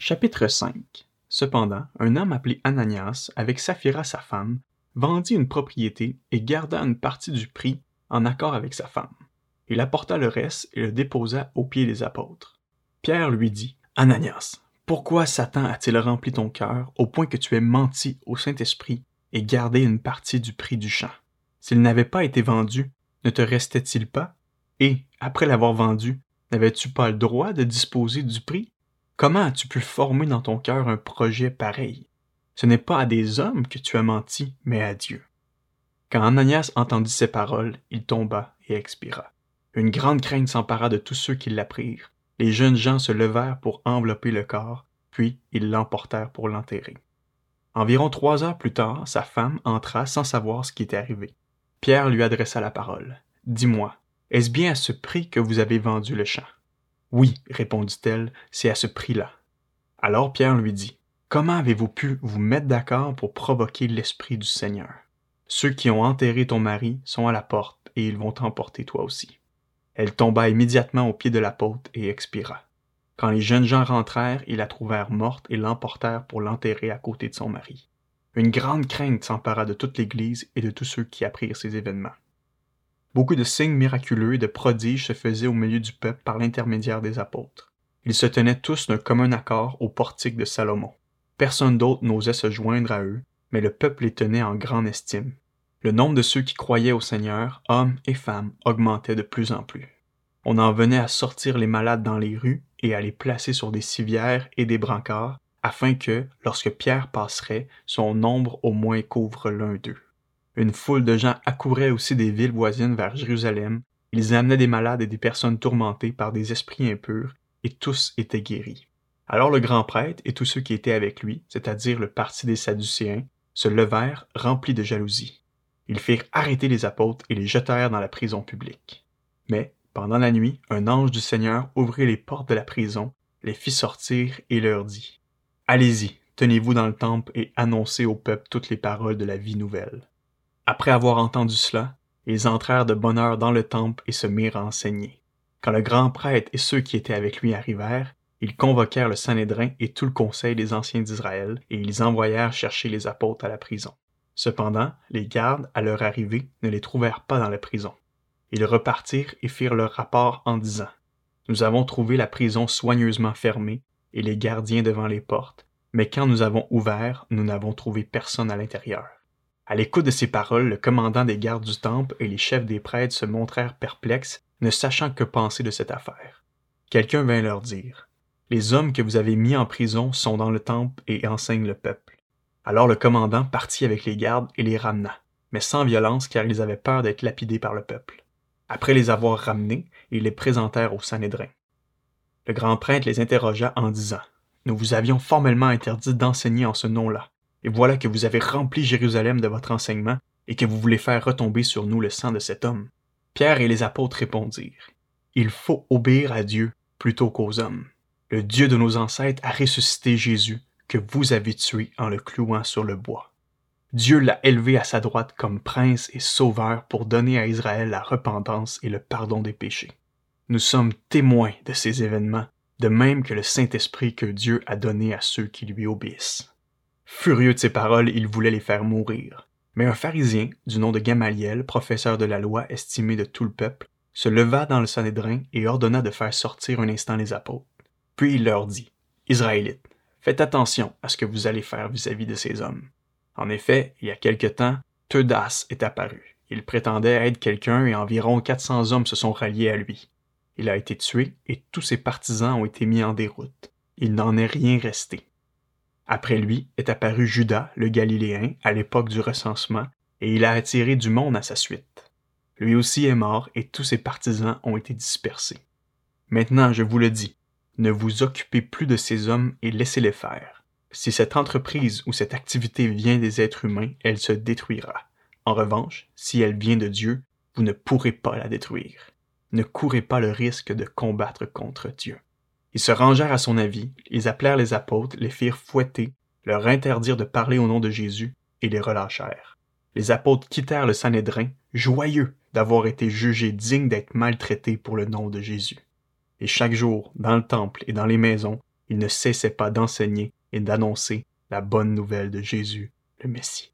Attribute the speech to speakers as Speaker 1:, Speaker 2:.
Speaker 1: Chapitre 5 Cependant, un homme appelé Ananias, avec Saphira sa femme, vendit une propriété et garda une partie du prix en accord avec sa femme. Il apporta le reste et le déposa aux pieds des apôtres. Pierre lui dit Ananias, pourquoi Satan a-t-il rempli ton cœur au point que tu aies menti au Saint-Esprit et gardé une partie du prix du champ? S'il n'avait pas été vendu, ne te restait-il pas? Et, après l'avoir vendu, n'avais-tu pas le droit de disposer du prix? Comment as-tu pu former dans ton cœur un projet pareil? Ce n'est pas à des hommes que tu as menti, mais à Dieu. Quand Ananias entendit ces paroles, il tomba et expira. Une grande crainte s'empara de tous ceux qui l'apprirent. Les jeunes gens se levèrent pour envelopper le corps, puis ils l'emportèrent pour l'enterrer. Environ trois heures plus tard, sa femme entra sans savoir ce qui était arrivé. Pierre lui adressa la parole. Dis-moi, est-ce bien à ce prix que vous avez vendu le champ? Oui, répondit-elle, c'est à ce prix-là. Alors Pierre lui dit, Comment avez-vous pu vous mettre d'accord pour provoquer l'Esprit du Seigneur? Ceux qui ont enterré ton mari sont à la porte, et ils vont t'emporter toi aussi. Elle tomba immédiatement au pied de l'apôtre et expira. Quand les jeunes gens rentrèrent, ils la trouvèrent morte et l'emportèrent pour l'enterrer à côté de son mari. Une grande crainte s'empara de toute l'Église et de tous ceux qui apprirent ces événements. Beaucoup de signes miraculeux et de prodiges se faisaient au milieu du peuple par l'intermédiaire des apôtres. Ils se tenaient tous d'un commun accord au portique de Salomon. Personne d'autre n'osait se joindre à eux, mais le peuple les tenait en grande estime. Le nombre de ceux qui croyaient au Seigneur, hommes et femmes, augmentait de plus en plus. On en venait à sortir les malades dans les rues et à les placer sur des civières et des brancards, afin que, lorsque Pierre passerait, son nombre au moins couvre l'un d'eux. Une foule de gens accourait aussi des villes voisines vers Jérusalem. Ils amenaient des malades et des personnes tourmentées par des esprits impurs, et tous étaient guéris. Alors le grand prêtre et tous ceux qui étaient avec lui, c'est-à-dire le parti des Sadducéens, se levèrent remplis de jalousie. Ils firent arrêter les apôtres et les jetèrent dans la prison publique. Mais, pendant la nuit, un ange du Seigneur ouvrit les portes de la prison, les fit sortir et leur dit Allez-y, tenez-vous dans le temple et annoncez au peuple toutes les paroles de la vie nouvelle. Après avoir entendu cela, ils entrèrent de bonne heure dans le temple et se mirent à enseigner. Quand le grand prêtre et ceux qui étaient avec lui arrivèrent, ils convoquèrent le Sanhédrin et tout le conseil des anciens d'Israël, et ils envoyèrent chercher les apôtres à la prison. Cependant, les gardes, à leur arrivée, ne les trouvèrent pas dans la prison. Ils repartirent et firent leur rapport en disant Nous avons trouvé la prison soigneusement fermée et les gardiens devant les portes, mais quand nous avons ouvert, nous n'avons trouvé personne à l'intérieur. À l'écoute de ces paroles, le commandant des gardes du temple et les chefs des prêtres se montrèrent perplexes, ne sachant que penser de cette affaire. Quelqu'un vint leur dire Les hommes que vous avez mis en prison sont dans le temple et enseignent le peuple. Alors le commandant partit avec les gardes et les ramena, mais sans violence car ils avaient peur d'être lapidés par le peuple. Après les avoir ramenés, ils les présentèrent au Sanhédrin. Le grand prêtre les interrogea en disant Nous vous avions formellement interdit d'enseigner en ce nom-là et voilà que vous avez rempli Jérusalem de votre enseignement, et que vous voulez faire retomber sur nous le sang de cet homme. Pierre et les apôtres répondirent. Il faut obéir à Dieu plutôt qu'aux hommes. Le Dieu de nos ancêtres a ressuscité Jésus, que vous avez tué en le clouant sur le bois. Dieu l'a élevé à sa droite comme prince et sauveur pour donner à Israël la repentance et le pardon des péchés. Nous sommes témoins de ces événements, de même que le Saint-Esprit que Dieu a donné à ceux qui lui obéissent. Furieux de ces paroles, il voulait les faire mourir. Mais un pharisien, du nom de Gamaliel, professeur de la loi estimé de tout le peuple, se leva dans le Sanhédrin et ordonna de faire sortir un instant les apôtres. Puis il leur dit Israélites, faites attention à ce que vous allez faire vis-à-vis de ces hommes. En effet, il y a quelque temps, Teudas est apparu. Il prétendait être quelqu'un et environ 400 hommes se sont ralliés à lui. Il a été tué et tous ses partisans ont été mis en déroute. Il n'en est rien resté. Après lui est apparu Judas, le Galiléen, à l'époque du recensement, et il a attiré du monde à sa suite. Lui aussi est mort et tous ses partisans ont été dispersés. Maintenant, je vous le dis, ne vous occupez plus de ces hommes et laissez-les faire. Si cette entreprise ou cette activité vient des êtres humains, elle se détruira. En revanche, si elle vient de Dieu, vous ne pourrez pas la détruire. Ne courez pas le risque de combattre contre Dieu. Ils se rangèrent à son avis, ils appelèrent les apôtres, les firent fouetter, leur interdirent de parler au nom de Jésus, et les relâchèrent. Les apôtres quittèrent le Sanhédrin, joyeux d'avoir été jugés dignes d'être maltraités pour le nom de Jésus. Et chaque jour, dans le temple et dans les maisons, il ne cessait pas d'enseigner et d'annoncer la bonne nouvelle de Jésus, le Messie.